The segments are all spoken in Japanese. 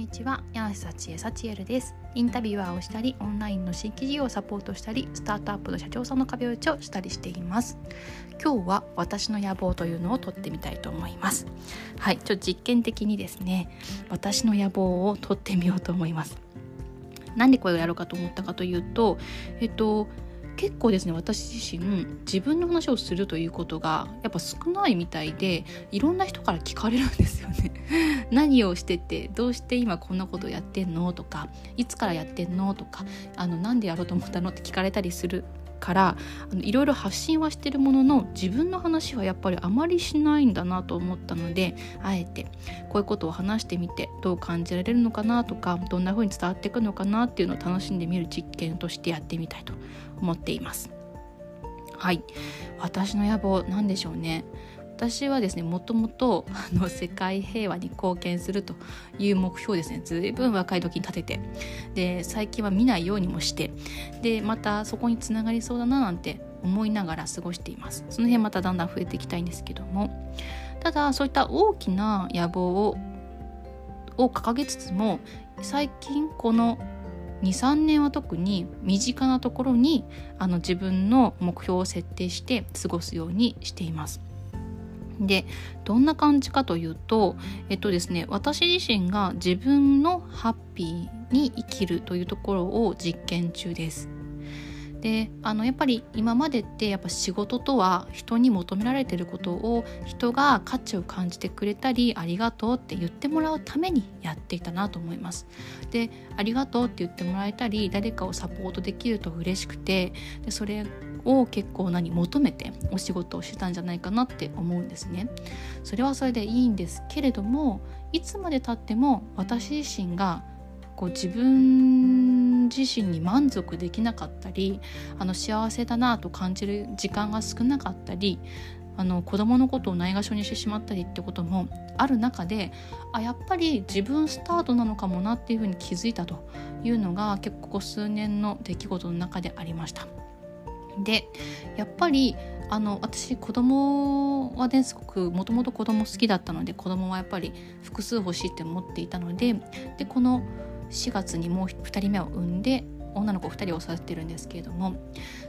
にちは。柳瀬幸恵幸恵です。インタビュアーをしたりオンラインの新規事業をサポートしたりスタートアップの社長さんの壁打ちをしたりしています。今日は私の野望というのを取ってみたいと思います。はいちょっと実験的にですね私の野望を取ってみようと思います。なんでこれをやろうかと思ったかというとえっと結構ですね私自身自分の話をするということがやっぱ少ないみたいでいろんな人から聞かれるんですよね。何をしててどうして今こんなことやってんの？とかいつからやってんの？とかあのなんでやろうと思ったの？って聞かれたりするからあのいろいろ発信はしてるものの自分の話はやっぱりあまりしないんだなと思ったのであえてこういうことを話してみてどう感じられるのかなとかどんな風に伝わっていくのかなっていうのを楽しんでみる実験としてやってみたいと思っています。はい。私の野望なんでしょうね。私はですねもともとあの世界平和に貢献するという目標ですねずいぶん若い時に立ててで最近は見ないようにもしてでまたそこにつながりそうだななんて思いながら過ごしていますその辺まただんだん増えていきたいんですけどもただそういった大きな野望をを掲げつつも最近この23年は特に身近なところにあの自分の目標を設定して過ごすようにしています。でどんな感じかというとえっとですね私自身が自分のハッピーに生きるというところを実験中です。であのやっぱり今までってやっぱ仕事とは人に求められてることを人が価値を感じてくれたりありがとうって言ってもらうためにやっていたなと思います。でありがとうって言ってもらえたり誰かをサポートできると嬉しくてでそれを結構何求めてお仕事をしてたんじゃないかなって思うんですね。それはそれでいいんですけれどもいつまでたっても私自身がこう自分自身に満足できなかったりあの幸せだなと感じる時間が少なかったりあの子供のことをないがしろにしてしまったりってこともある中であやっぱり自分スタートなのかもなっていうふうに気づいたというのが結構ここ数年の出来事の中でありました。でやっぱりあの私子供はねすごくもともと子供好きだったので子供はやっぱり複数欲しいって思っていたのででこの4月にもう2人目を産んで女の子2人を育ててるんですけれども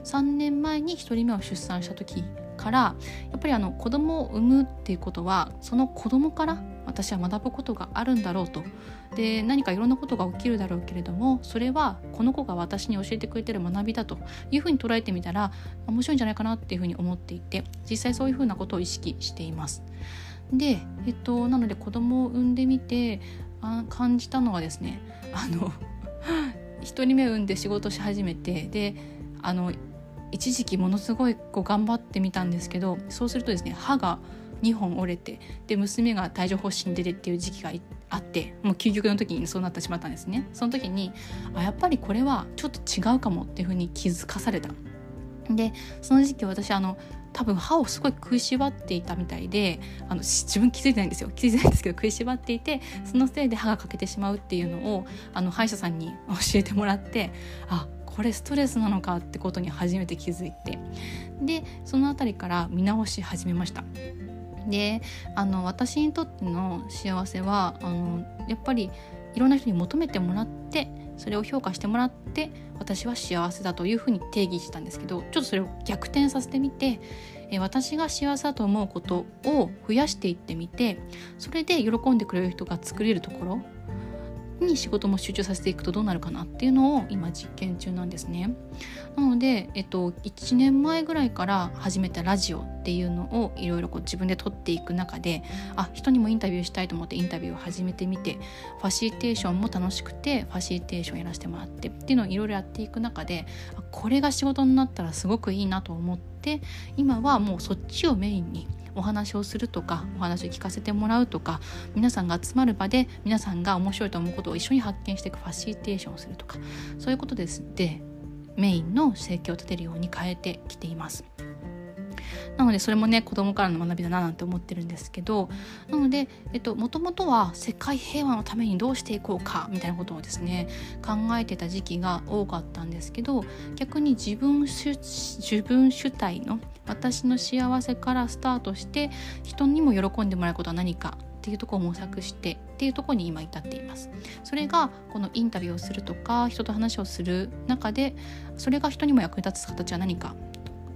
3年前に1人目を出産した時からやっぱりあの子供を産むっていうことはその子供から私は学ぶことがあるんだろうとで何かいろんなことが起きるだろうけれどもそれはこの子が私に教えてくれてる学びだというふうに捉えてみたら面白いんじゃないかなっていうふうに思っていて実際そういうふうなことを意識しています。で、えっと、なので子供を産んでみてあ感じたのはですねあの 1人目産んで仕事し始めてであの一時期ものすごいこう頑張ってみたんですけどそうするとですね歯が2本折れてで娘が帯状疱疹出てっていう時期があってもう究極の時にそうなってしまったんですね。その時にあやっぱりこれはちょっと違うかもっていうふうに気づかされた。でその時期私あの多分歯をすごい食いしばっていたみたいであの自分気づいてないんですよ。気づいてないんですけど食いしばっていてそのせいで歯が欠けてしまうっていうのをあの歯医者さんに 教えてもらってあこれストレスなのかってことに初めて気づいて。でその辺りから見直し始めました。であの私にとっての幸せはあのやっぱりいろんな人に求めてもらってそれを評価してもらって私は幸せだというふうに定義したんですけどちょっとそれを逆転させてみて私が幸せだと思うことを増やしていってみてそれで喜んでくれる人が作れるところに仕事も集中させていくとどうなるかなっていうのを今実験中なんですね。なので、えっと、1年前ぐらいから始めたラジオっていうのをいろいろ自分で撮っていく中であ人にもインタビューしたいと思ってインタビューを始めてみてファシリテーションも楽しくてファシリテーションやらせてもらってっていうのをいろいろやっていく中でこれが仕事になったらすごくいいなと思って今はもうそっちをメインにお話をするとかお話を聞かせてもらうとか皆さんが集まる場で皆さんが面白いと思うことを一緒に発見していくファシリテーションをするとかそういうことですでメインの生計を立てるように変えてきています。なのでそれもね子供からの学びだななんて思ってるんですけどなのでもともとは世界平和のためにどうしていこうかみたいなことをですね考えてた時期が多かったんですけど逆に自分主自分主体の私の幸せからスタートして人にも喜んでもらうことは何かっていうところを模索してっていうところに今至っています。それがこのインタビューをするとか人と話をする中でそれが人にも役立つ形は何か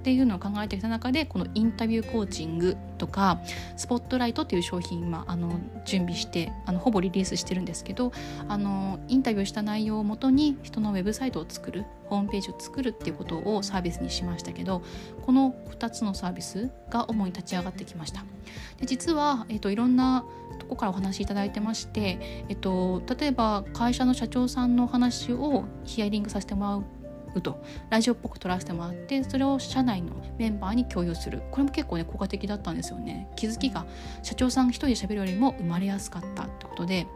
っていうのを考えてきた中でこのインタビューコーチングとかスポットライトっていう商品今あの準備してあのほぼリリースしてるんですけどあのインタビューした内容をもとに人のウェブサイトを作るホームページを作るっていうことをサービスにしましたけどこの2つのサービスが主に立ち上がってきました。で実は、えっと、いろんなとこからお話しいただいてまして、えっと、例えば会社の社長さんのお話をヒアリングさせてもらううと。ラジオっぽく撮らせてもらってそれを社内のメンバーに共有する。これも結構ね効果的だったんですよね。気づきが社長さん一人で喋るよりも生まれやすかったってことで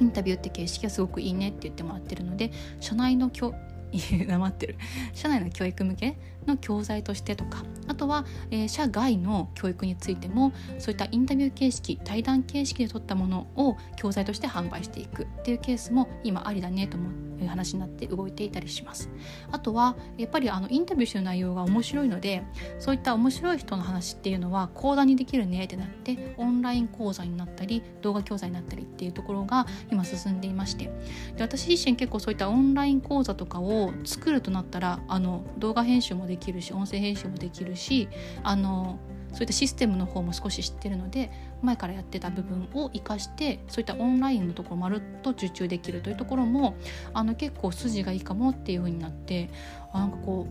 インタビューって形式がすごくいいねって言ってもらってるので社内の 黙ってる。社内の教育向けの教材としてとかあとは、えー、社外の教育についてもそういったインタビュー形式対談形式で取ったものを教材として販売していくっていうケースも今ありだねと思う話になって動いていたりします。あとはやっぱりあのインタビューしてる内容が面白いのでそういった面白い人の話っていうのは講座にできるねってなってオンライン講座になったり動画教材になったりっていうところが今進んでいまして。で私自身結構そういったオンライン講座とかを作るとなったらあの動画編集もでできるし音声編集もできるしあのそういったシステムの方も少し知ってるので前からやってた部分を生かしてそういったオンラインのところまるっと受注できるというところもあの結構筋がいいかもっていう風になってあなんかこ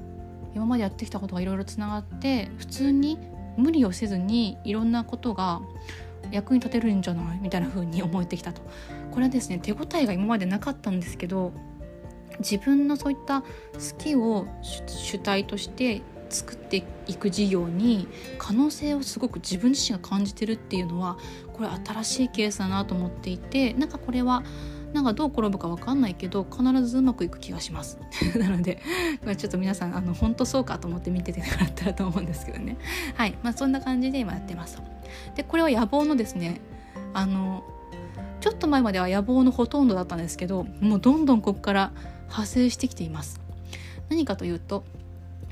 う今までやってきたことがいろいろつながって普通に無理をせずにいろんなことが役に立てるんじゃない？みたいな風に思えてきたと。これはですね手応えが今までなかったんですけど自分のそういった好きを主体として作っていく事業に可能性をすごく自分自身が感じてるっていうのはこれ新しいケースだなと思っていてなんかこれはなんかどう転ぶか分かんないけど必ずうまくいく気がします。なのでちょっと皆さんあの本当そうかと思って見ててもらったらと思うんですけどね。はい。まあそんな感じで今やってますでこれは野望のですねあのちょっと前までは野望のほとんどだったんですけどもうどんどんここから派生してきています。何かというと、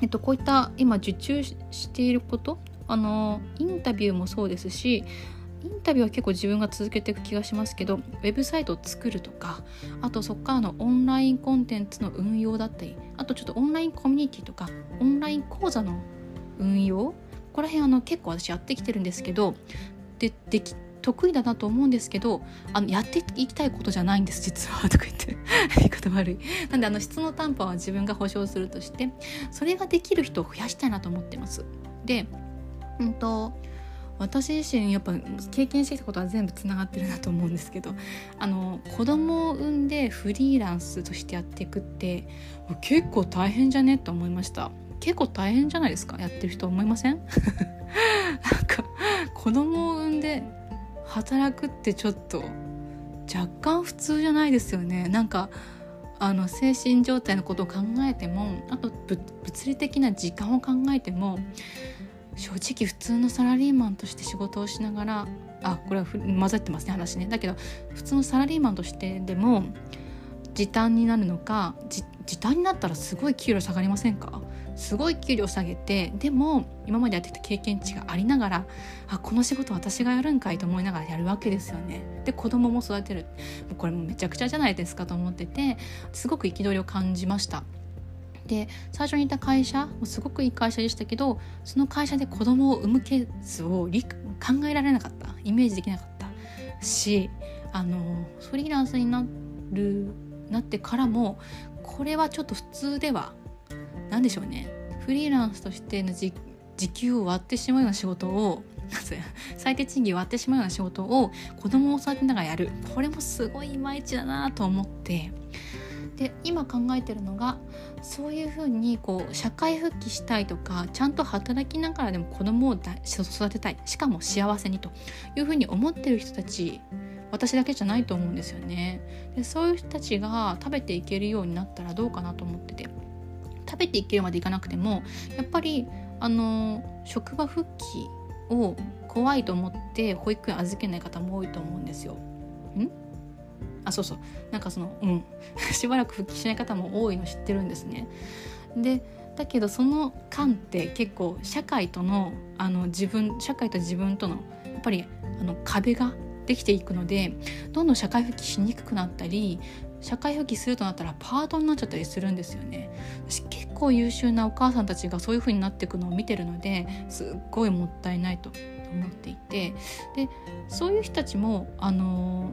えっと、こういった今受注していることあのインタビューもそうですしインタビューは結構自分が続けていく気がしますけどウェブサイトを作るとかあとそこからのオンラインコンテンツの運用だったりあとちょっとオンラインコミュニティとかオンライン講座の運用ここら辺あの結構私やってきてるんですけどででき得意だなと思うんですけどあのやっていきたいことじゃないんです実は とか言って。言い方悪い。なんであの質の担保は自分が保証するとしてそれができる人を増やしたいなと思ってます。でうんと私自身やっぱ経験してきたことは全部つながってるなと思うんですけどあの子供を産んでフリーランスとしてやっていくって結構大変じゃね？と思いました。結構大変じゃないですか？やってる人思いません？なんか子供を産んで働くってちょっと若干普通じゃないですよね。なんかあの精神状態のことを考えてもあと物理的な時間を考えても正直普通のサラリーマンとして仕事をしながらあこれは混ざってますね話ね。だけど普通のサラリーマンとしてでも時短になるのか時短になったらすごい給料下がりませんか？すごい給料下げてでも今までやってきた経験値がありながらあこの仕事私がやるんかいと思いながらやるわけですよね。で子供も育てるこれもめちゃくちゃじゃないですかと思っててすごく憤りを感じました。で最初にいた会社もすごくいい会社でしたけどその会社で子供を産むケースを考えられなかったイメージできなかったしあのフリーランスになるなってからもこれはちょっと普通では何でしょうねフリーランスとしての時給を割ってしまうような仕事を 最低賃金を割ってしまうような仕事を子供を育てながらやる。これもすごいいまいちだなと思って。で今考えてるのがそういうふうにこう社会復帰したいとかちゃんと働きながらでも子供を育てたい。しかも幸せにと。いうふうに思ってる人たち私だけじゃないと思うんですよね。でそういう人たちが食べていけるようになったらどうかなと思ってて。食べていけるまでいかなくてもやっぱりあの職場復帰を怖いと思って保育園預けない方も多いと思うんですよ。ん？あそうそうなんかそのうん しばらく復帰しない方も多いの知ってるんですね。でだけどその間って結構社会とのあの自分社会と自分とのやっぱりあの壁ができていくのでどんどん社会復帰しにくくなったり社会復帰するとなったらパートになっちゃったりするんですよね。私結構優秀なお母さんたちがそういう風になっていくのを見てるのですっごいもったいないと思っていて。でそういう人たちもあの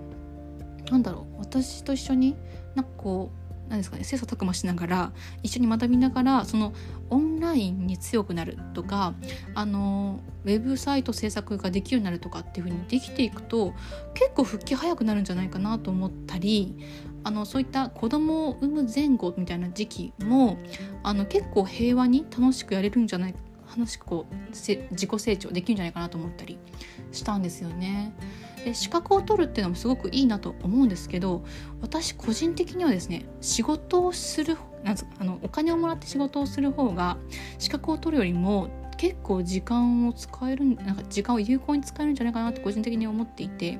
なんだろう私と一緒になんかこう何ですかね切磋琢磨しながら一緒に学びながらそのオンラインに強くなるとかあのウェブサイト制作ができるようになるとかっていう風にできていくと結構復帰早くなるんじゃないかなと思ったりあのそういった子供を産む前後みたいな時期もあの結構平和に楽しくやれるんじゃない話こう自己成長できるんじゃないかなと思ったりしたんですよね。で資格を取るっていうのもすごくいいなと思うんですけど私個人的にはですね仕事をするなんあのお金をもらって仕事をする方が資格を取るよりも結構時間を使えるなんか時間を有効に使えるんじゃないかなって個人的に思っていて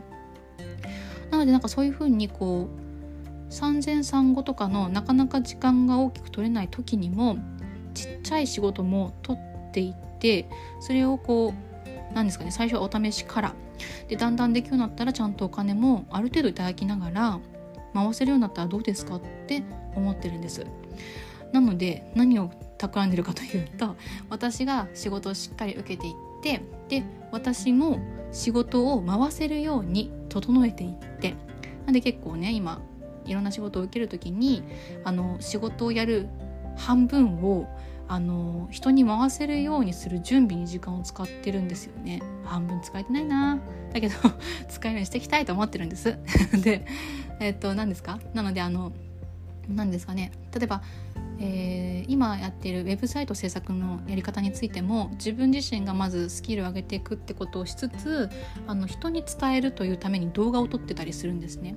なのでなんかそういうふうにこう産前産後とかのなかなか時間が大きく取れない時にもちっちゃい仕事も取っていってそれをこう何ですかね最初はお試しから。でだんだんできるようになったらちゃんとお金もある程度いただきながら回せるようになったらどうですかって思ってるんです。なので何を企んでるかというと私が仕事をしっかり受けていってで私も仕事を回せるように整えていって。なんで結構ね今いろんな仕事を受ける時にあの仕事をやる半分をあの人に回せるようにする準備に時間を使ってるんですよね。半分使えてないな。だけど 使えるようにしていきたいと思ってるんです。でえっ、と何ですか？なのであの何ですかね？例えばえー、今やっているウェブサイト制作のやり方についても自分自身がまずスキルを上げていくってことをしつつあの人に伝えるというために動画を撮ってたりするんですね。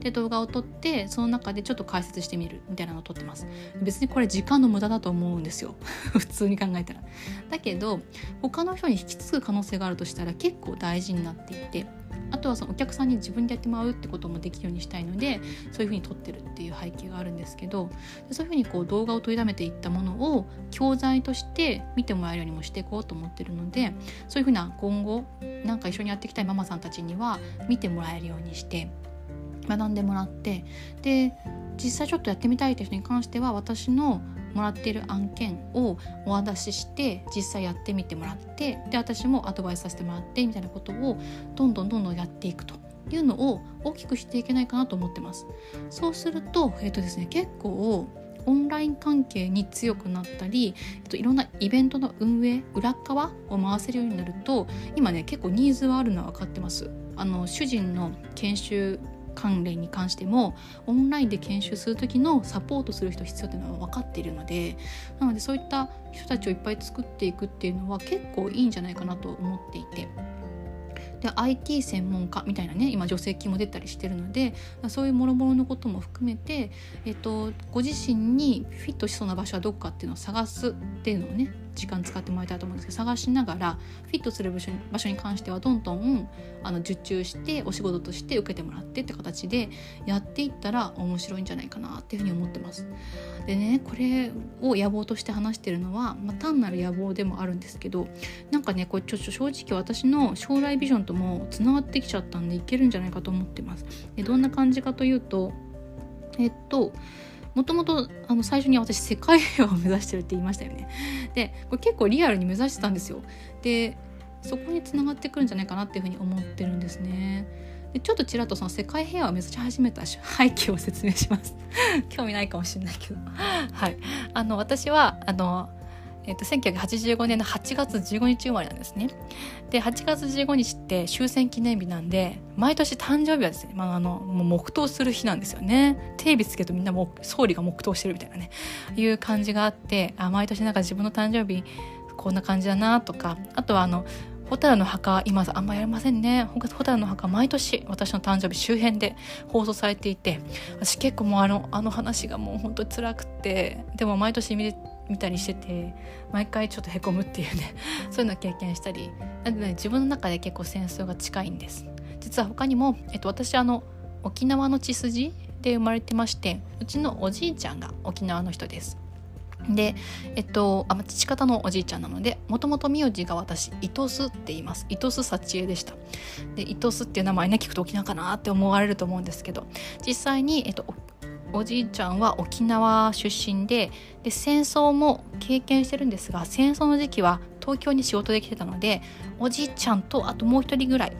で動画を撮ってその中でちょっと解説してみるみたいなのを撮ってます。別にこれ時間の無駄だと思うんですよ 普通に考えたら。だけど他の人に引き継ぐ可能性があるとしたら結構大事になっていてあとはそのお客さんに自分でやってもらうってこともできるようにしたいのでそういうふうに撮ってるっていう背景があるんですけどそういうふうにこう動画を取りだめていったものを教材として見てもらえるようにもしていこうと思ってるのでそういうふうな今後なんか一緒にやっていきたいママさんたちには見てもらえるようにして学んでもらってで実際ちょっとやってみたいという人に関しては私のもらっている案件をお渡しして実際やってみてもらってで私もアドバイスさせてもらってみたいなことをどんどんどんどんやっていくというのを大きくしていけないかなと思ってます。そうすると,、えーとですね、結構オンライン関係に強くなったり、えっと、いろんなイベントの運営裏側を回せるようになると今ね結構ニーズはあるのは分かってます。あの主人の研修関連に関してもオンラインで研修する時のサポートする人必要っていうのは分かっているのでなのでそういった人たちをいっぱい作っていくっていうのは結構いいんじゃないかなと思っていて。で IT 専門家みたいなね今助成金も出たりしてるのでそういうもろもろのことも含めて、えっと、ご自身にフィットしそうな場所はどこかっていうのを探すっていうのをね時間使ってもらいたいと思うんですけど探しながらフィットする場所に場所に関してはどんどんあの受注してお仕事として受けてもらってって形でやっていったら面白いんじゃないかなっていうふうに思ってます。でねこれを野望として話してるのは、まあ、単なる野望でもあるんですけどなんかねこれちょっと正直私の将来ビジョンともつながってきちゃったんでいけるんじゃないかと思ってます。でどんな感じかというとえっともともと最初に私世界平和を目指してるって言いましたよね。でこれ結構リアルに目指してたんですよ。でそこにつながってくるんじゃないかなっていうふうに思ってるんですね。でちょっとちらっとその世界平和を目指し始めた背景を説明します。興味ないかもしれないけど。はい。あの私はあのえーと、1985年の8月15日生まれなんですね。で8月15日って終戦記念日なんで毎年誕生日はですね、まあ、あのもう黙祷する日なんですよね。テレビつけるとみんなも総理が黙祷してるみたいなねいう感じがあってあ毎年なんか自分の誕生日こんな感じだなとかあとはあの蛍の墓今あんまやりませんね蛍の墓毎年私の誕生日周辺で放送されていて私結構もうあのあの話がもう本当に辛くてでも毎年見て見たりしてて毎回ちょっとへこむっていうね そういうのを経験したりなんで、ね、自分の中で結構戦争が近いんです。実は他にも、えっと、私あの沖縄の血筋で生まれてましてうちのおじいちゃんが沖縄の人です。で、えっと、あ父方のおじいちゃんなのでもともと名字が私伊藤巣って言います。伊藤巣幸恵でした。で伊藤巣っていう名前ね聞くと沖縄かなって思われると思うんですけど実際に、えっと、おじいちゃんは沖縄出身でで戦争も経験してるんですが戦争の時期は東京に仕事で来てたのでおじいちゃんとあともう一人ぐらい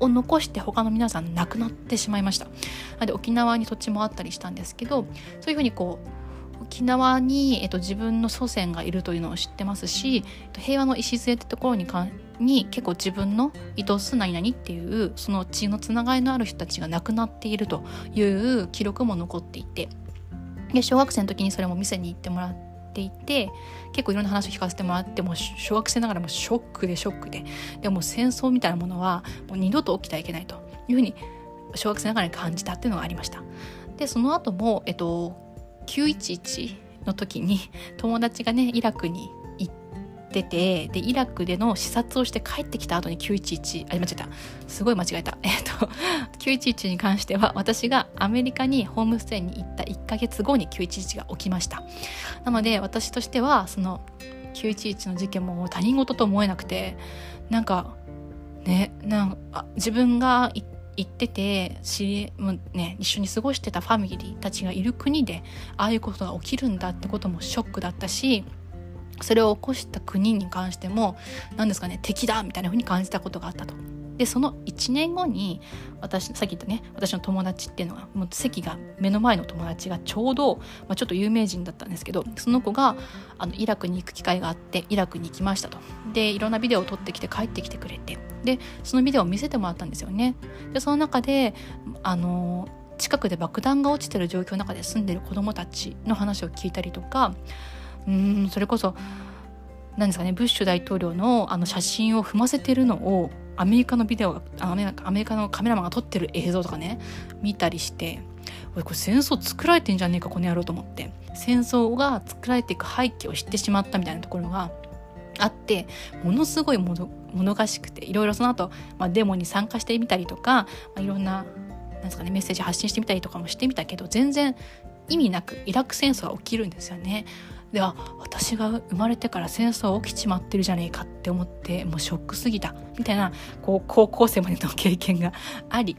を残して他の皆さん亡くなってしまいました。で沖縄に土地もあったりしたんですけどそういうふうにこう沖縄に、えっと、自分の祖先がいるというのを知ってますし平和の礎ってところにかに結構自分の伊藤す何々っていうその血のつながりのある人たちが亡くなっているという記録も残っていてで小学生の時にそれも店に行ってもらっていて結構いろんな話を聞かせてもらっても小学生ながらもショックでショックででも戦争みたいなものはもう二度と起きてはいけないというふうに小学生ながらに感じたっていうのがありました。でその後も、えっと、911の時に友達がねイラクにってでイラクでの視察をして帰ってきた後に911あ間違えた。すごい間違えた。えっと911に関しては私がアメリカにホームステイに行った1ヶ月後に911が起きました。なので私としてはその911の事件も他人事と思えなくてなんかねなんか自分が行っ行ってて知りもね一緒に過ごしてたファミリーたちがいる国でああいうことが起きるんだってこともショックだったしそれを起こした国に関しても何ですかね敵だみたいな風に感じたことがあったと。でその1年後に私さっき言ったね私の友達っていうのがもう席が目の前の友達がちょうど、まあ、ちょっと有名人だったんですけどその子があのイラクに行く機会があってイラクに行きましたと。でいろんなビデオを撮ってきて帰ってきてくれて。でそのビデオを見せてもらったんですよね。でその中であの近くで爆弾が落ちてる状況の中で住んでる子どもたちの話を聞いたりとかうんそれこそ何ですかねブッシュ大統領のあの写真を踏ませてるのをアメリカのビデオがアメリカのカメラマンが撮ってる映像とかね見たりしてこれ戦争作られてんじゃねえかこの野郎と思って戦争が作られていく背景を知ってしまったみたいなところがあってものすごいものものがしくていろいろその後、まあデモに参加してみたりとか、まあ、いろんななんですか、ね、メッセージ発信してみたりとかもしてみたけど全然意味なくイラク戦争は起きるんですよね。では私が生まれてから戦争起きちまってるじゃねえかって思ってもうショックすぎた。みたいなこう高校生までの経験があり。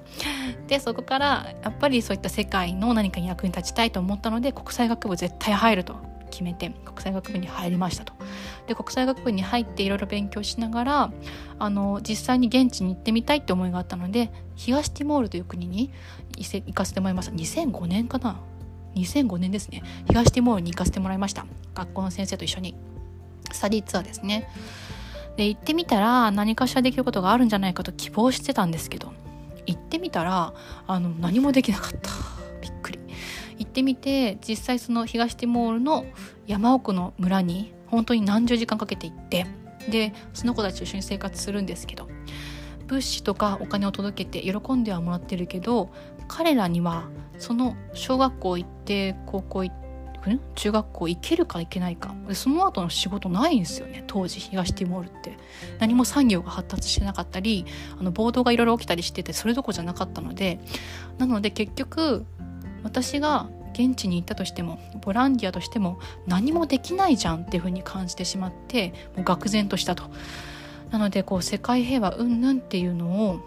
でそこからやっぱりそういった世界の何かに役に立ちたいと思ったので国際学部絶対入ると。決めて国際学部に入りましたと。で国際学部に入っていろいろ勉強しながらあの実際に現地に行ってみたいって思いがあったので東ティモールという国に行かせてもらいました。2005年かな。2005年ですね。東ティモールに行かせてもらいました。学校の先生と一緒に。スタディツアーですね。で行ってみたら何かしらできることがあるんじゃないかと希望してたんですけど。行ってみたらあの何もできなかった。びっくり。行ってみて実際その東ティモールの山奥の村に本当に何十時間かけて行ってでその子たちと一緒に生活するんですけど。物資とかお金を届けて喜んではもらってるけど彼らにはその小学校行って高校行って中学校行けるか行けないか。その後の仕事ないんですよね当時東ティモールって。何も産業が発達してなかったりあの暴動がいろいろ起きたりしててそれどころじゃなかったので。なので結局私が現地に行ったとしてもボランティアとしても何もできないじゃんっていうふうに感じてしまってもう愕然としたと。なのでこう世界平和うんぬんっていうのを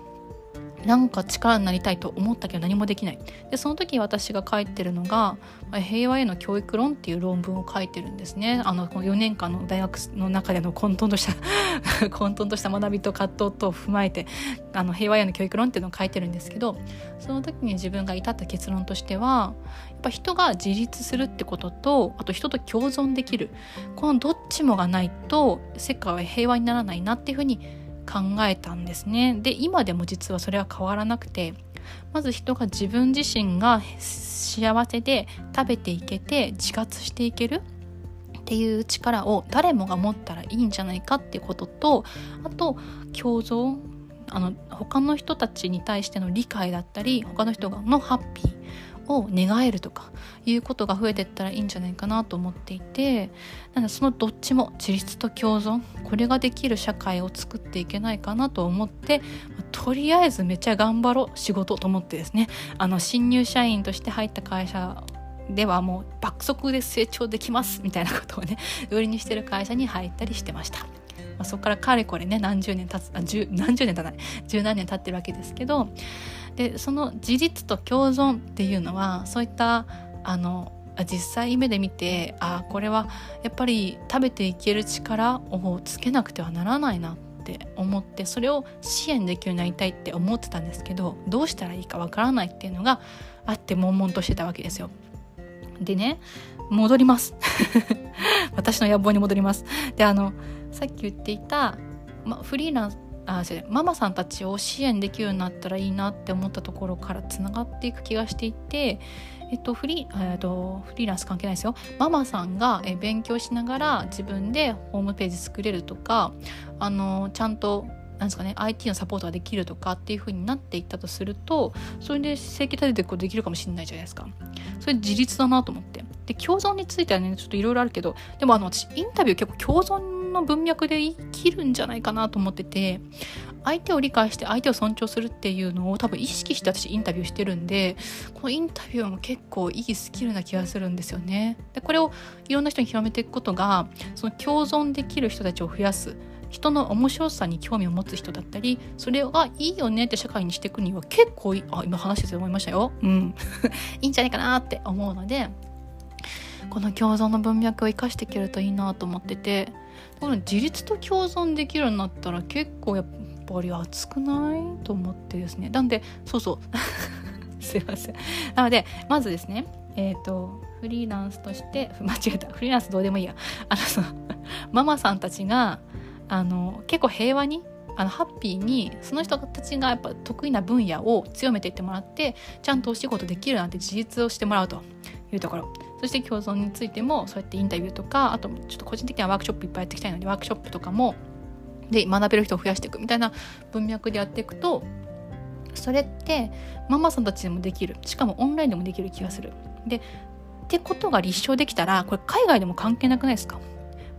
なんか力になりたいと思ったけど何もできない。でその時私が書いてるのが「平和への教育論」っていう論文を書いてるんですね。あのこの4年間の大学の中での混沌とした 混沌とした学びと葛藤と踏まえてあの平和への教育論っていうのを書いてるんですけどその時に自分が至った結論としてはやっぱ人が自立するってこととあと人と共存できる。このどっちもがないと世界は平和にならないなっていうふうに考えたんですね。で今でも実はそれは変わらなくてまず人が自分自身が幸せで食べていけて自活していけるっていう力を誰もが持ったらいいんじゃないかっていうこととあと共存あの他の人たちに対しての理解だったり他の人のハッピーを願えるとかいうことが増えてったらいいんじゃないかなと思っていてなのでそのどっちも自立と共存これができる社会を作っていけないかなと思ってとりあえずめっちゃ頑張ろう仕事と思ってですねあの新入社員として入った会社ではもう爆速で成長できますみたいなことをね売りにしてる会社に入ったりしてました。まあ、そこからかれこれね何十年経つあ十何十年経たない十何年経ってるわけですけどでその自立と共存っていうのはそういったあの実際目で見てああこれはやっぱり食べていける力をつけなくてはならないなって思ってそれを支援できるようになりたいって思ってたんですけどどうしたらいいかわからないっていうのがあって悶々としてたわけですよ。でね戻ります 私の野望に戻ります。であのさっき言っていた、ま、フリーランあママさんたちを支援できるようになったらいいなって思ったところからつながっていく気がしていて、えっと、フリー、えっと、フリーランス関係ないですよ。ママさんが勉強しながら自分でホームページ作れるとかあのちゃんとなんですかね IT のサポートができるとかっていう風になっていったとするとそれで生計立ててことできるかもしれないじゃないですか。それ自立だなと思って。で共存についてはねちょっといろいろあるけどでもあの私インタビュー結構共存の文脈で生きるんじゃないかなと思ってて相手を理解して相手を尊重するっていうのを多分意識して私インタビューしてるんでこのインタビューも結構いいスキルな気がするんですよね。でこれをいろんな人に広めていくことがその共存できる人たちを増やす人の面白さに興味を持つ人だったりそれがいいよねって社会にしていくには結構あ今話してて思いましたよ。うん いいんじゃないかなって思うのでこの共存の文脈を生かしていけるといいなと思っててこの自立と共存できるようになったら結構やっぱり熱くないと思ってですね。なんでそうそう。すいません。なのでまずですねえっ、ー、とフリーランスとして 間違えた。フリーランスどうでもいいや。あのその ママさんたちがあの結構平和にあのハッピーにその人たちがやっぱ得意な分野を強めていってもらってちゃんとお仕事できるなんて事実をしてもらうというところ。そして共存についてもそうやってインタビューとかあとちょっと個人的にはワークショップいっぱいやっていきたいのでワークショップとかもで学べる人を増やしていくみたいな文脈でやっていくとそれってママさんたちでもできるしかもオンラインでもできる気がする。でってことが立証できたらこれ海外でも関係なくないですか？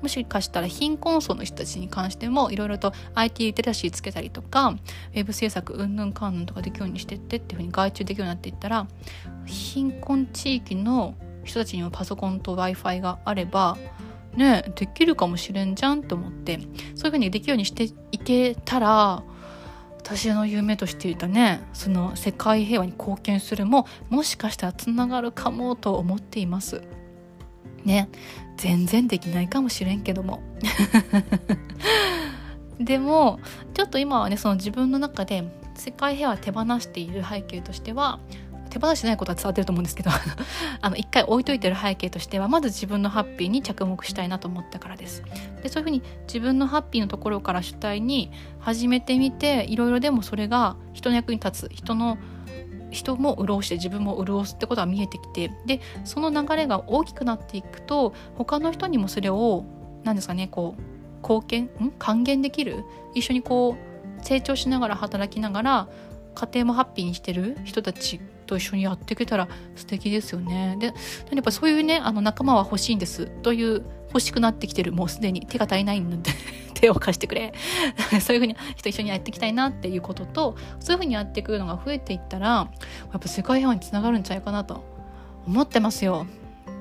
もしかしたら貧困層の人たちに関してもいろいろと IT リテラシーつけたりとかウェブ制作うんぬんかんぬんとかできるようにしてってっていうふうに外注できるようになっていったら貧困地域の人たちにもパソコンと w i f i があればねできるかもしれんじゃんと思ってそういうふうにできるようにしていけたら私の夢としていたねその世界平和に貢献するももしかしたらつながるかもと思っています。ね全然できないかもしれんけども。でもちょっと今はねその自分の中で世界平和手放している背景としては手放してないことは伝わってると思うんですけどあの一回置いといてる背景としてはまず自分のハッピーに着目したいなと思ったからです。でそういうふうに自分のハッピーのところから主体に始めてみていろいろでもそれが人の役に立つ人の人も潤して自分も潤すってことが見えてきてでその流れが大きくなっていくと他の人にもそれを何ですかねこう貢献ん？還元できる？一緒にこう成長しながら働きながら家庭もハッピーにしてる人たちと一緒にやっていけたら素敵ですよね。で、やっぱそういうね、あの仲間は欲しいんですという欲しくなってきてる、もうすでに手が足りないので 手を貸してくれ。そういうふうに人一緒にやっていきたいなっていうことと、そういうふうにやっていくのが増えていったら、やっぱ世界平和につながるんちゃうかなと思ってますよ。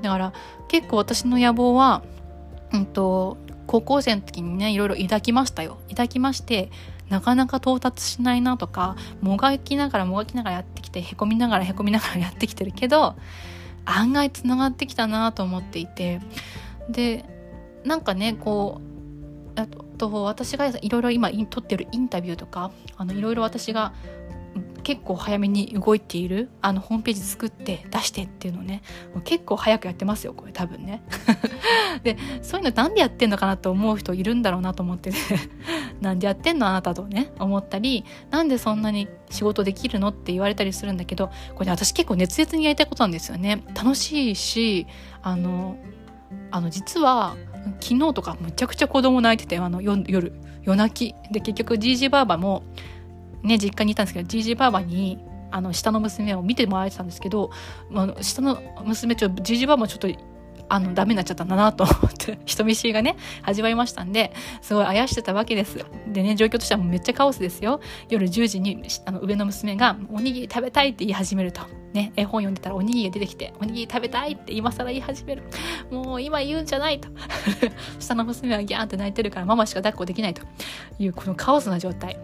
だから結構私の野望は、うんと、高校生の時にね、いろいろ抱きましたよ。抱きまして、なかなか到達しないなとかもがきながらもがきながらやってきてへこみながらへこみながら やってきてるけど案外つながってきたなと思っていて。でなんかねこうあと私がいろいろ今撮ってるインタビューとかいろいろ私が結構早めに動いているあのホームページ作って出してっていうのをね結構早くやってますよこれ多分ね。でそういうのなんでやってんのかなと思う人いるんだろうなと思って。ね なんでやってんのあなたとね思ったりなんでそんなに仕事できるの？って言われたりするんだけどこれ、ね、私結構熱烈にやりたいことなんですよね。楽しいしあのあの実は昨日とかむちゃくちゃ子供泣いててあの夜夜泣き。で結局じいじばあばもね実家にいたんですけどじいじばあばにあの下の娘を見てもらえてたんですけど、まあ、下の娘ちょじいじばあばちょっとあのダメになっちゃったんだなと思って 人見知りがね始まりましたんですごいあやしてたわけです。でね状況としてはめっちゃカオスですよ。夜10時にあの上の娘が「おにぎり食べたい」って言い始めると。ね絵本読んでたらおにぎりが出てきて「おにぎり食べたい」って今更言い始めるもう今言うんじゃないと。下の娘はギャーンって泣いてるからママしか抱っこできないというこのカオスな状態。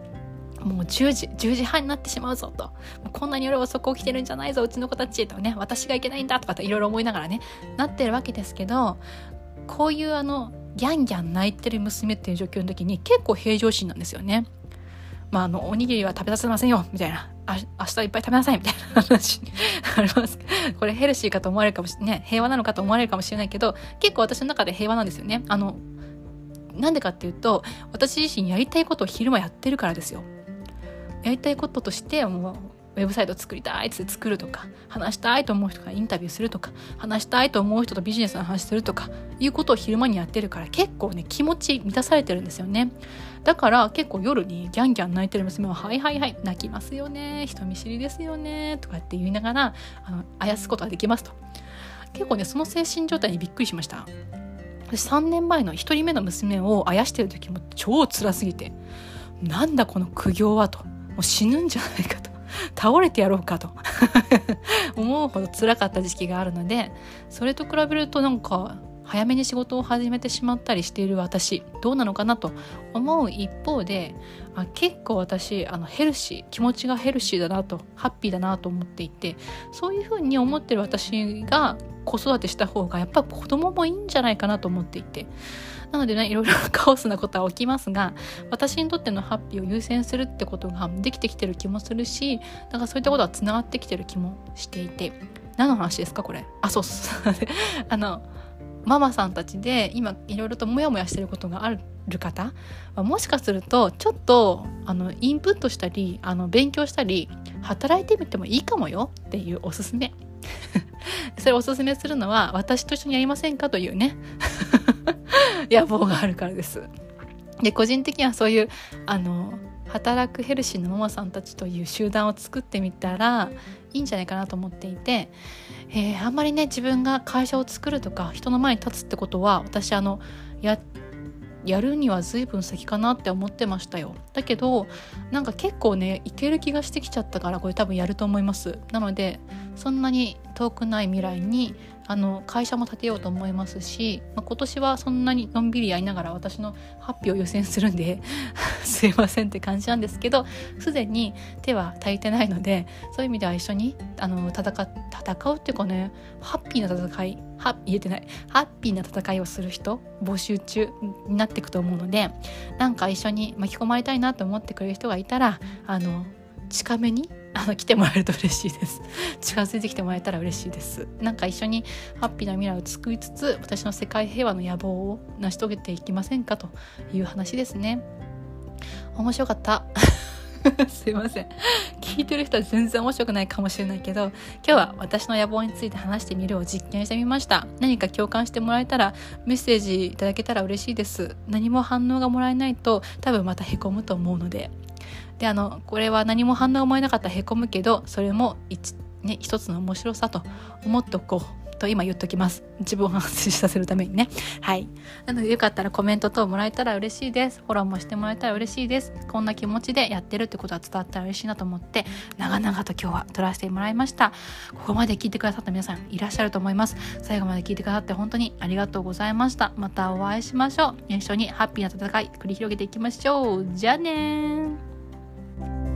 もう10時、10時半になってしまうぞと。こんなに夜遅く起きてるんじゃないぞ、うちの子たちとね、私がいけないんだとかっていろいろ思いながらね、なってるわけですけど、こういうあの、ギャンギャン泣いてる娘っていう状況の時に結構平常心なんですよね。まあ、あの、おにぎりは食べさせませんよ、みたいな。あ明日いっぱい食べなさい、みたいな話 あります。これヘルシーかと思われるかもしれない、平和なのかと思われるかもしれないけど、結構私の中で平和なんですよね。あの、なんでかっていうと、私自身やりたいことを昼間やってるからですよ。やりたいこととしてもうウェブサイト作りたいって作るとか話したいと思う人がインタビューするとか話したいと思う人とビジネスの話するとかいうことを昼間にやってるから結構ね気持ち満たされてるんですよね。だから結構夜にギャンギャン泣いてる娘は「はいはいはい泣きますよね人見知りですよね」とかって言いながらあのあやすことができますと。結構ねその精神状態にびっくりしました。私3年前の1人目の娘をあやしてる時も超辛すぎてなんだこの苦行はと。もう死ぬんじゃないかと。倒れてやろうかと。思うほど辛かった時期があるのでそれと比べるとなんか早めに仕事を始めてしまったりしている私どうなのかなと思う一方であ結構私あのヘルシー気持ちがヘルシーだなとハッピーだなと思っていてそういうふうに思ってる私が子育てした方がやっぱ子供もいいんじゃないかなと思っていて。なのでねいろいろカオスなことは起きますが私にとってのハッピーを優先するってことができてきてる気もするしだからそういったことはつながってきてる気もしていて。何の話ですかこれ？あそうそう。あのママさんたちで今いろいろとモヤモヤしてることがある方はもしかするとちょっとあのインプットしたりあの勉強したり働いてみてもいいかもよっていうおすすめ それおすすめするのは私と一緒にやりませんかというね 野望があるからです。で個人的にはそういうあの働くヘルシーなママさんたちという集団を作ってみたらいいんじゃないかなと思っていて、えー、あんまりね自分が会社を作るとか人の前に立つってことは私あのややるには随分先かなって思ってましたよ。だけどなんか結構ねいける気がしてきちゃったからこれ多分やると思います。なのでそんなに遠くない未来にあの会社も建てようと思いますし、まあ、今年はそんなにのんびりやりながら私のハッピーを優先するんで すいませんって感じなんですけどすでに手は足りてないのでそういう意味では一緒にあの戦戦うっていうかねハッピーな戦いは言えてないハッピーな戦いをする人募集中になっていくと思うのでなんか一緒に巻き込まれたいなと思ってくれる人がいたらあの近めにあの来てもらえると嬉しいです。近づいてきてもらえたら嬉しいです。なんか一緒にハッピーな未来を作りつつ私の世界平和の野望を成し遂げていきませんかという話ですね。面白かった。すいません。聞いてる人は全然面白くないかもしれないけど今日は私の野望について話してみるを実験してみました。何か共感してもらえたらメッセージいただけたら嬉しいです。何も反応がもらえないと多分またへこむと思うので。であのこれは何も反応もらえなかったらへこむけどそれも一,、ね、一つの面白さと思っておこうと今言っときます。自分を反省させるためにね。はい。なのでよかったらコメント等もらえたら嬉しいです。フォローもしてもらえたら嬉しいです。こんな気持ちでやってるってことは伝わったら嬉しいなと思って、長々と今日は撮らせてもらいました。ここまで聞いてくださった皆さんいらっしゃると思います。最後まで聞いてくださって本当にありがとうございました。またお会いしましょう。一緒にハッピーな戦い繰り広げていきましょう。じゃあね Bye.